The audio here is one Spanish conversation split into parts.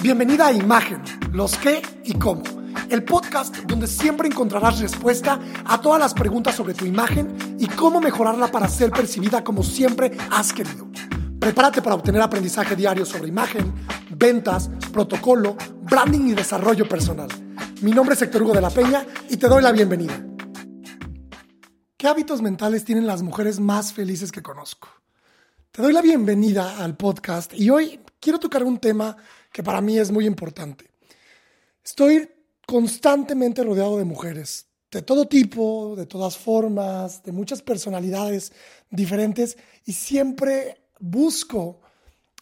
Bienvenida a Imagen, los qué y cómo. El podcast donde siempre encontrarás respuesta a todas las preguntas sobre tu imagen y cómo mejorarla para ser percibida como siempre has querido. Prepárate para obtener aprendizaje diario sobre imagen, ventas, protocolo, branding y desarrollo personal. Mi nombre es Héctor Hugo de la Peña y te doy la bienvenida. ¿Qué hábitos mentales tienen las mujeres más felices que conozco? Te doy la bienvenida al podcast y hoy quiero tocar un tema que para mí es muy importante. Estoy constantemente rodeado de mujeres, de todo tipo, de todas formas, de muchas personalidades diferentes y siempre busco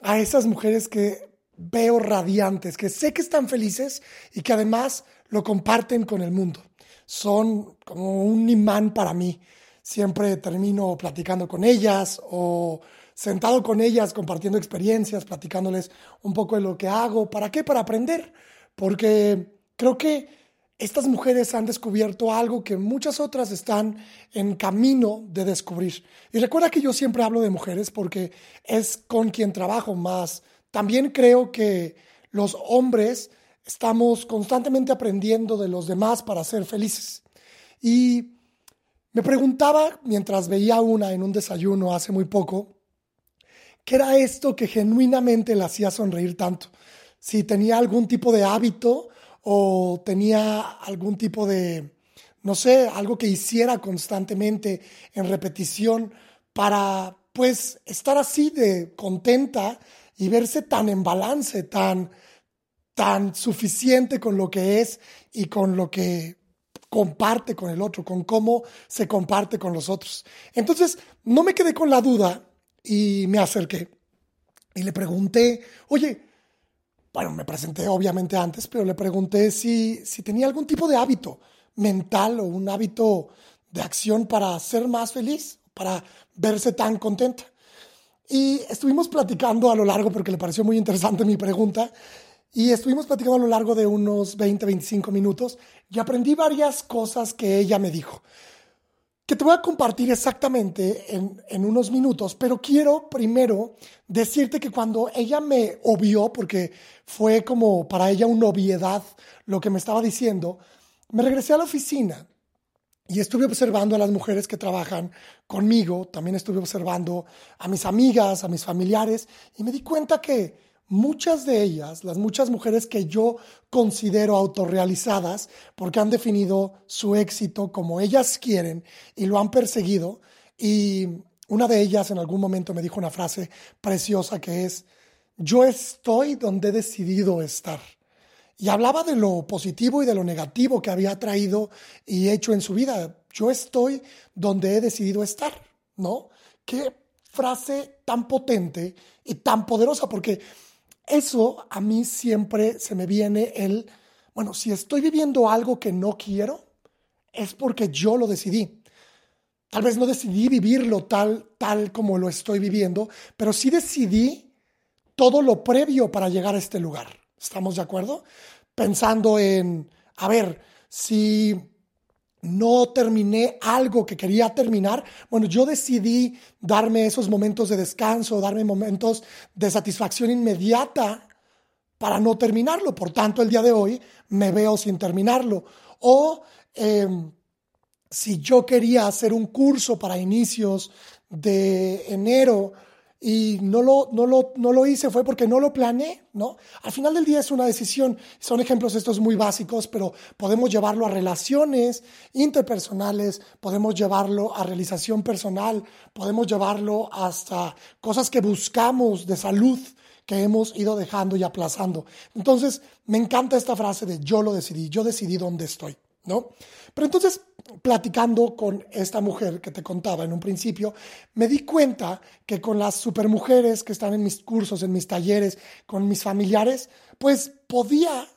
a esas mujeres que veo radiantes, que sé que están felices y que además lo comparten con el mundo. Son como un imán para mí. Siempre termino platicando con ellas o sentado con ellas, compartiendo experiencias, platicándoles un poco de lo que hago. ¿Para qué? Para aprender. Porque creo que estas mujeres han descubierto algo que muchas otras están en camino de descubrir. Y recuerda que yo siempre hablo de mujeres porque es con quien trabajo más. También creo que los hombres estamos constantemente aprendiendo de los demás para ser felices. Y me preguntaba mientras veía una en un desayuno hace muy poco, ¿Qué era esto que genuinamente la hacía sonreír tanto? Si tenía algún tipo de hábito o tenía algún tipo de, no sé, algo que hiciera constantemente en repetición para, pues, estar así de contenta y verse tan en balance, tan, tan suficiente con lo que es y con lo que comparte con el otro, con cómo se comparte con los otros. Entonces, no me quedé con la duda y me acerqué y le pregunté, oye, bueno, me presenté obviamente antes, pero le pregunté si, si tenía algún tipo de hábito mental o un hábito de acción para ser más feliz, para verse tan contenta. Y estuvimos platicando a lo largo, porque le pareció muy interesante mi pregunta, y estuvimos platicando a lo largo de unos 20, 25 minutos y aprendí varias cosas que ella me dijo que te voy a compartir exactamente en, en, unos minutos, pero quiero primero decirte que cuando ella me obvió, porque fue como para ella una obviedad lo que me estaba diciendo, me regresé a la oficina y estuve observando a las mujeres que trabajan conmigo, también estuve observando a mis amigas, a mis familiares, y me di cuenta que muchas de ellas, las muchas mujeres que yo considero autorrealizadas, porque han definido su éxito como ellas quieren y lo han perseguido, y una de ellas en algún momento me dijo una frase preciosa que es, yo estoy donde he decidido estar. Y hablaba de lo positivo y de lo negativo que había traído y hecho en su vida. Yo estoy donde he decidido estar, ¿no? Qué frase tan potente y tan poderosa, porque eso a mí siempre se me viene el, bueno, si estoy viviendo algo que no quiero, es porque yo lo decidí. Tal vez no decidí vivirlo tal, tal como lo estoy viviendo, pero sí decidí todo lo previo para llegar a este lugar. ¿Estamos de acuerdo? Pensando en, a ver, si no terminé algo que quería terminar, bueno, yo decidí darme esos momentos de descanso, darme momentos de satisfacción inmediata para no terminarlo. Por tanto, el día de hoy me veo sin terminarlo. O em, si yo quería hacer un curso para inicios de enero, y no lo, no, lo, no lo hice fue porque no lo planeé, ¿no? Al final del día es una decisión. Son ejemplos estos muy básicos, pero podemos llevarlo a relaciones interpersonales, podemos llevarlo a realización personal, podemos llevarlo hasta cosas que buscamos de salud que hemos ido dejando y aplazando. Entonces, me encanta esta frase de yo lo decidí, yo decidí dónde estoy. ¿No? Pero entonces, platicando con esta mujer que te contaba en un principio, me di cuenta que con las supermujeres que están en mis cursos, en mis talleres, con mis familiares, pues podía,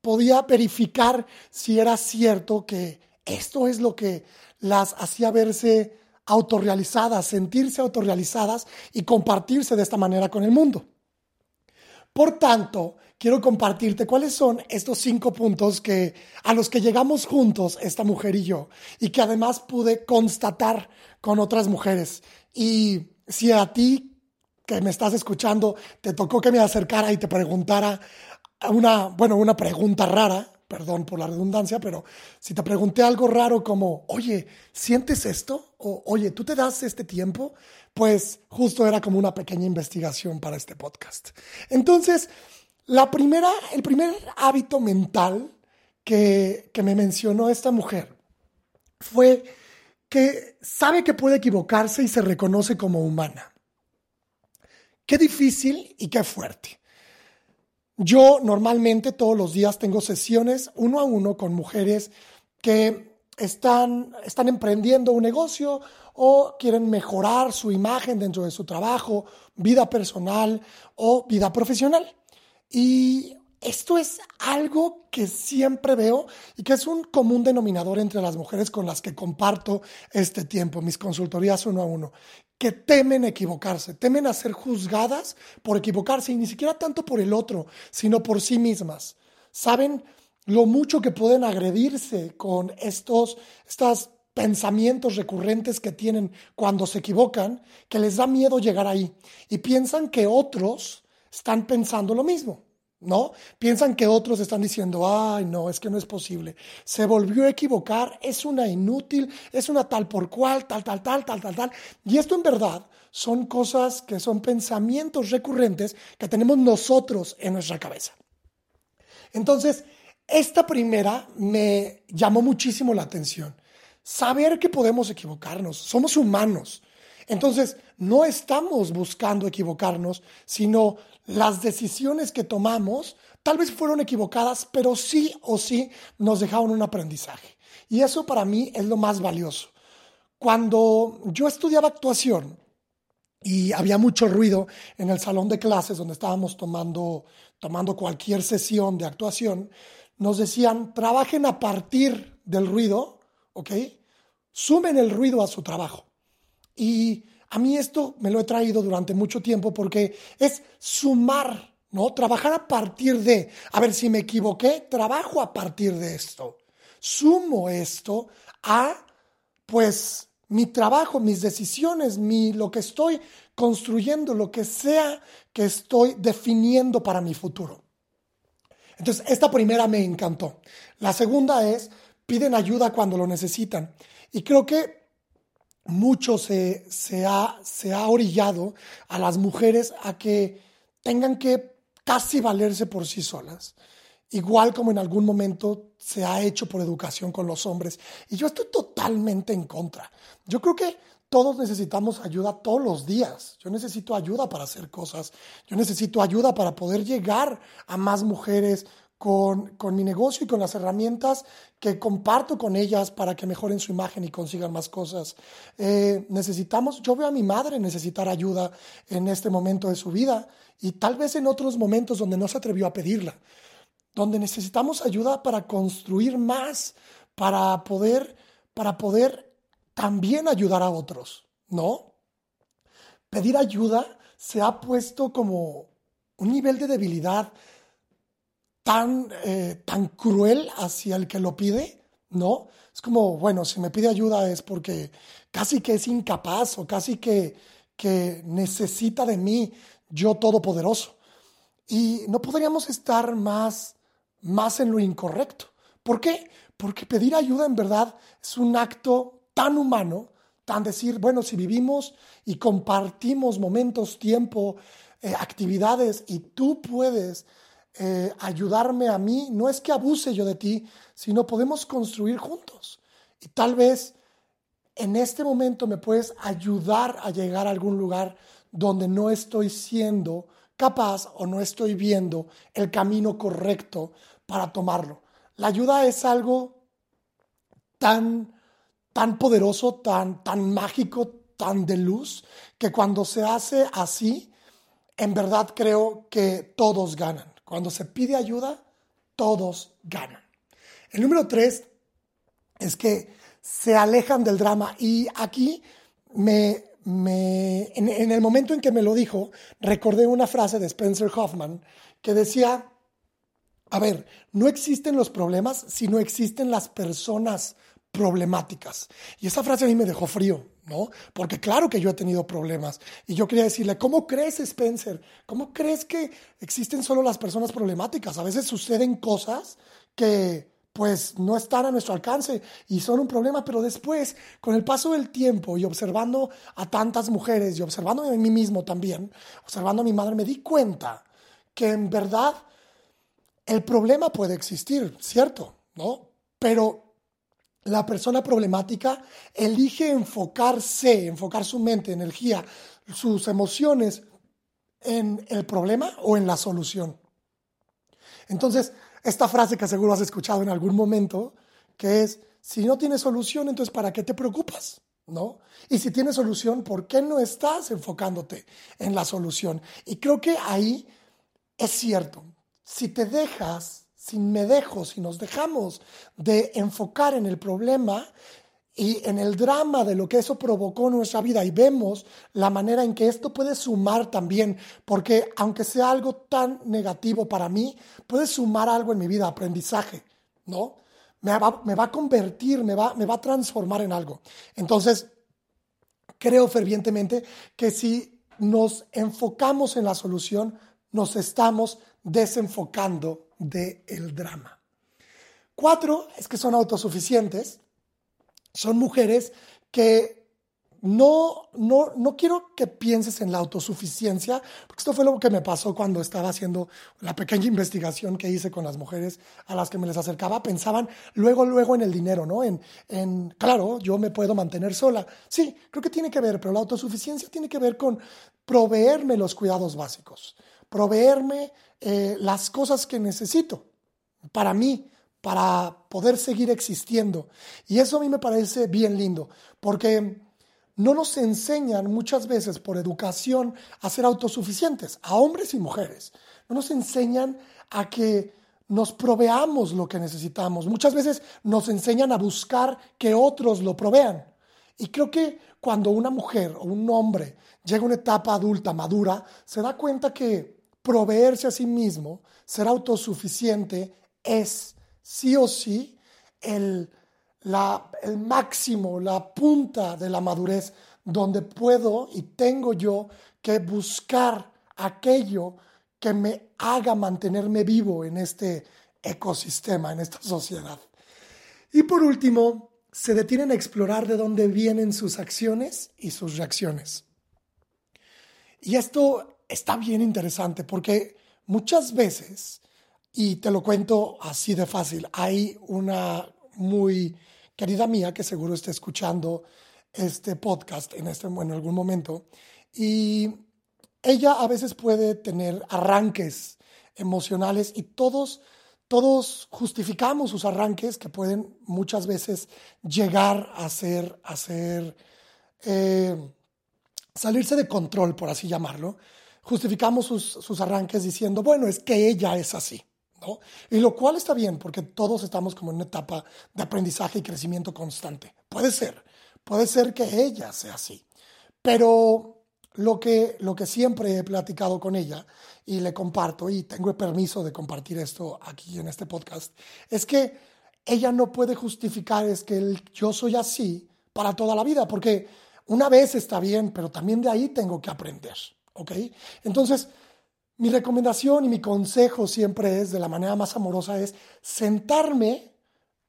podía verificar si era cierto que esto es lo que las hacía verse autorrealizadas, sentirse autorrealizadas y compartirse de esta manera con el mundo. Por tanto, quiero compartirte cuáles son estos cinco puntos que, a los que llegamos juntos, esta mujer y yo, y que además pude constatar con otras mujeres. Y si a ti que me estás escuchando te tocó que me acercara y te preguntara una, bueno, una pregunta rara, perdón por la redundancia, pero si te pregunté algo raro como, oye, ¿sientes esto? O, oye, ¿tú te das este tiempo? Pues justo era como una pequeña investigación para este podcast. Entonces, la primera, el primer hábito mental que, que me mencionó esta mujer fue que sabe que puede equivocarse y se reconoce como humana. Qué difícil y qué fuerte. Yo normalmente todos los días tengo sesiones uno a uno con mujeres que están, están emprendiendo un negocio o quieren mejorar su imagen dentro de su trabajo, vida personal o vida profesional. Y esto es algo que siempre veo y que es un común denominador entre las mujeres con las que comparto este tiempo, mis consultorías uno a uno, que temen equivocarse, temen a ser juzgadas por equivocarse y ni siquiera tanto por el otro, sino por sí mismas. Saben lo mucho que pueden agredirse con estos, estos pensamientos recurrentes que tienen cuando se equivocan, que les da miedo llegar ahí. Y piensan que otros están pensando lo mismo. ¿no? Piensan que otros están diciendo, ay, no, es que no es posible. Se volvió a equivocar, es una inútil, es una tal por cual, tal, tal, tal, tal, tal, tal. Y esto en verdad son cosas que son pensamientos recurrentes que tenemos nosotros en nuestra cabeza. Entonces, esta primera me llamó muchísimo la atención. Saber que podemos equivocarnos, somos humanos. Entonces, no estamos buscando equivocarnos, sino las decisiones que tomamos tal vez fueron equivocadas, pero sí o sí nos dejaron un aprendizaje. Y eso para mí es lo más valioso. Cuando yo estudiaba actuación y había mucho ruido en el salón de clases donde estábamos tomando, tomando cualquier sesión de actuación, nos decían, trabajen a partir del ruido, ¿ok? Sumen el ruido a su trabajo. Y a mí esto me lo he traído durante mucho tiempo porque es sumar, ¿no? Trabajar a partir de, a ver si me equivoqué, trabajo a partir de esto. Sumo esto a, pues, mi trabajo, mis decisiones, mi, lo que estoy construyendo, lo que sea que estoy definiendo para mi futuro. Entonces, esta primera me encantó. La segunda es, piden ayuda cuando lo necesitan. Y creo que mucho se, se, ha, se ha orillado a las mujeres a que tengan que casi valerse por sí solas, igual como en algún momento se ha hecho por educación con los hombres. Y yo estoy totalmente en contra. Yo creo que todos necesitamos ayuda todos los días. Yo necesito ayuda para hacer cosas. Yo necesito ayuda para poder llegar a más mujeres con, mi negocio y con las herramientas que comparto con ellas para que mejoren su imagen y consigan más cosas. Eh, necesitamos, yo veo a mi madre necesitar ayuda en este momento de su vida y tal vez en otros momentos donde no se atrevió a pedirla, donde necesitamos ayuda para construir más, para poder, para poder también ayudar a otros, ¿no? Pedir ayuda se ha puesto como un nivel de debilidad tan, eh, tan cruel hacia el que lo pide, ¿no? Es como, bueno, si me pide ayuda es porque casi que es incapaz o casi que, que necesita de mí, yo todopoderoso. Y no podríamos estar más, más en lo incorrecto. ¿Por qué? Porque pedir ayuda en verdad es un acto tan humano, tan decir, bueno, si vivimos y compartimos momentos, tiempo, eh, actividades y tú puedes eh, ayudarme a mí, no es que abuse yo de ti, sino podemos construir juntos. Y tal vez en este momento me puedes ayudar a llegar a algún lugar donde no estoy siendo capaz o no estoy viendo el camino correcto para tomarlo. La ayuda es algo tan, tan poderoso, tan, tan mágico, tan de luz, que cuando se hace así, en verdad creo que todos ganan. Cuando se pide ayuda, todos ganan. El número tres es que se alejan del drama. Y aquí me, me en, en, el momento en que me lo dijo, recordé una frase de Spencer Hoffman que decía, a ver, no existen los problemas si no existen las personas problemáticas. Y esa frase a mí me dejó frío, ¿no? Porque claro que yo he tenido problemas. Y yo quería decirle, ¿cómo crees, Spencer? ¿Cómo crees que existen solo las personas problemáticas? A veces suceden cosas que pues no están a nuestro alcance y son un problema, pero después, con el paso del tiempo y observando a tantas mujeres y observando a mí mismo también, observando a mi madre, me di cuenta que en verdad el problema puede existir, ¿cierto? ¿No? Pero la persona problemática elige enfocarse, enfocar su mente, energía, sus emociones en el problema o en la solución. Entonces, esta frase que seguro has escuchado en algún momento, que es, si no tienes solución, entonces ¿para qué te preocupas? ¿No? Y si tienes solución, ¿por qué no estás enfocándote en la solución? Y creo que ahí es cierto. Si te dejas, si me dejo, si nos dejamos de enfocar en el problema, y en el drama de lo que eso provocó en nuestra vida y vemos la manera en que esto puede sumar también, porque aunque sea algo tan negativo para mí, puede sumar algo en mi vida, aprendizaje, ¿no? Me va, me va a convertir, me va, me va a transformar en algo. Entonces, creo fervientemente que si nos enfocamos en la solución, nos estamos desenfocando del drama. Cuatro es que son autosuficientes son mujeres que no, no, no quiero que pienses en la autosuficiencia, porque esto fue lo que me pasó cuando estaba haciendo la pequeña investigación que hice con las mujeres a las que me les acercaba. Pensaban luego, luego en el dinero, ¿no? En, en claro, yo me puedo mantener sola. Sí, creo que tiene que ver, pero la autosuficiencia tiene que ver con proveerme los cuidados básicos, proveerme eh, las cosas que necesito para mí, para poder seguir existiendo. Y eso a mí me parece bien lindo, porque no nos enseñan muchas veces por educación a ser autosuficientes, a hombres y mujeres. No nos enseñan a que nos proveamos lo que necesitamos. Muchas veces nos enseñan a buscar que otros lo provean. Y creo que cuando una mujer o un hombre llega a una etapa adulta, madura, se da cuenta que proveerse a sí mismo, ser autosuficiente, es sí o sí el, el máximo, la punta de la madurez, donde puedo y tengo yo que buscar aquello que me haga mantenerme vivo en este ecosistema, en esta sociedad. Y por último, se detienen a explorar de dónde vienen sus acciones y sus reacciones. Y esto está bien interesante porque muchas veces y te lo cuento así de fácil. Hay una muy querida mía que seguro está escuchando este podcast en, este, algún momento. Y ella a veces puede tener arranques emocionales y todos, todos justificamos sus arranques que pueden muchas veces llegar a ser, a ser eh, salirse de control, por así llamarlo. Justificamos sus, sus arranques diciendo, bueno, es que ella es así. Y lo cual está bien, porque todos estamos como en una etapa de aprendizaje y crecimiento constante. Puede ser, puede ser que ella sea así. Pero lo que, lo que siempre he platicado con ella y le comparto, y tengo el permiso de compartir esto aquí en este podcast, es que ella no puede justificar es que yo soy así para toda la vida, porque una vez está bien, pero también de ahí tengo que aprender. ¿Ok? Entonces, mi recomendación y mi consejo siempre es, de la manera más amorosa, es sentarme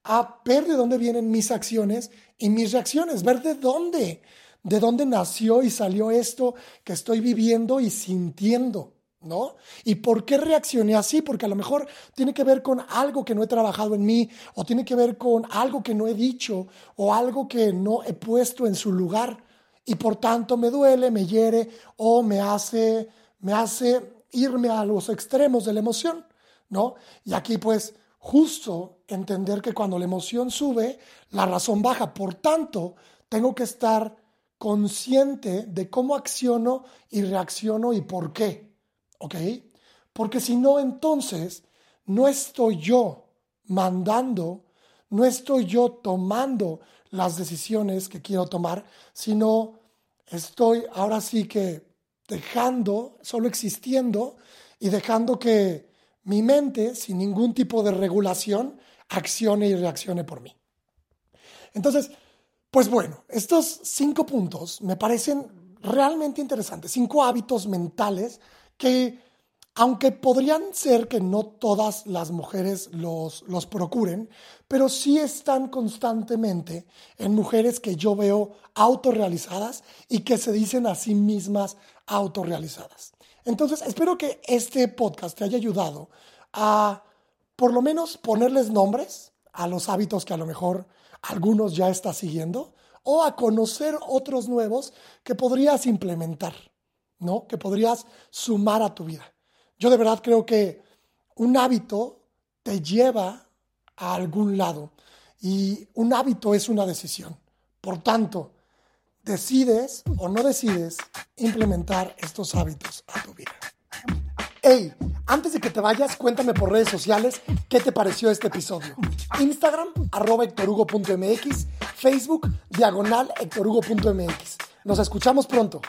a ver de dónde vienen mis acciones y mis reacciones, ver de dónde, de dónde nació y salió esto que estoy viviendo y sintiendo, ¿no? ¿Y por qué reaccioné así? Porque a lo mejor tiene que ver con algo que no he trabajado en mí, o tiene que ver con algo que no he dicho, o algo que no he puesto en su lugar, y por tanto me duele, me hiere, o me hace, me hace irme a los extremos de la emoción, ¿no? Y aquí pues justo entender que cuando la emoción sube, la razón baja. Por tanto, tengo que estar consciente de cómo acciono y reacciono y por qué, ¿ok? Porque si no, entonces no estoy yo mandando, no estoy yo tomando las decisiones que quiero tomar, sino estoy ahora sí que dejando, solo existiendo y dejando que mi mente, sin ningún tipo de regulación, accione y reaccione por mí. Entonces, pues bueno, estos cinco puntos me parecen realmente interesantes, cinco hábitos mentales que, aunque podrían ser que no todas las mujeres los, los procuren, pero sí están constantemente en mujeres que yo veo autorrealizadas y que se dicen a sí mismas autorrealizadas. Entonces, espero que este podcast te haya ayudado a por lo menos ponerles nombres a los hábitos que a lo mejor algunos ya estás siguiendo o a conocer otros nuevos que podrías implementar, ¿no? Que podrías sumar a tu vida. Yo de verdad creo que un hábito te lleva a algún lado y un hábito es una decisión. Por tanto, decides o no decides implementar estos hábitos a tu vida. Hey, antes de que te vayas, cuéntame por redes sociales qué te pareció este episodio. Instagram, arroba Facebook, diagonal hectorugo.mx. Nos escuchamos pronto.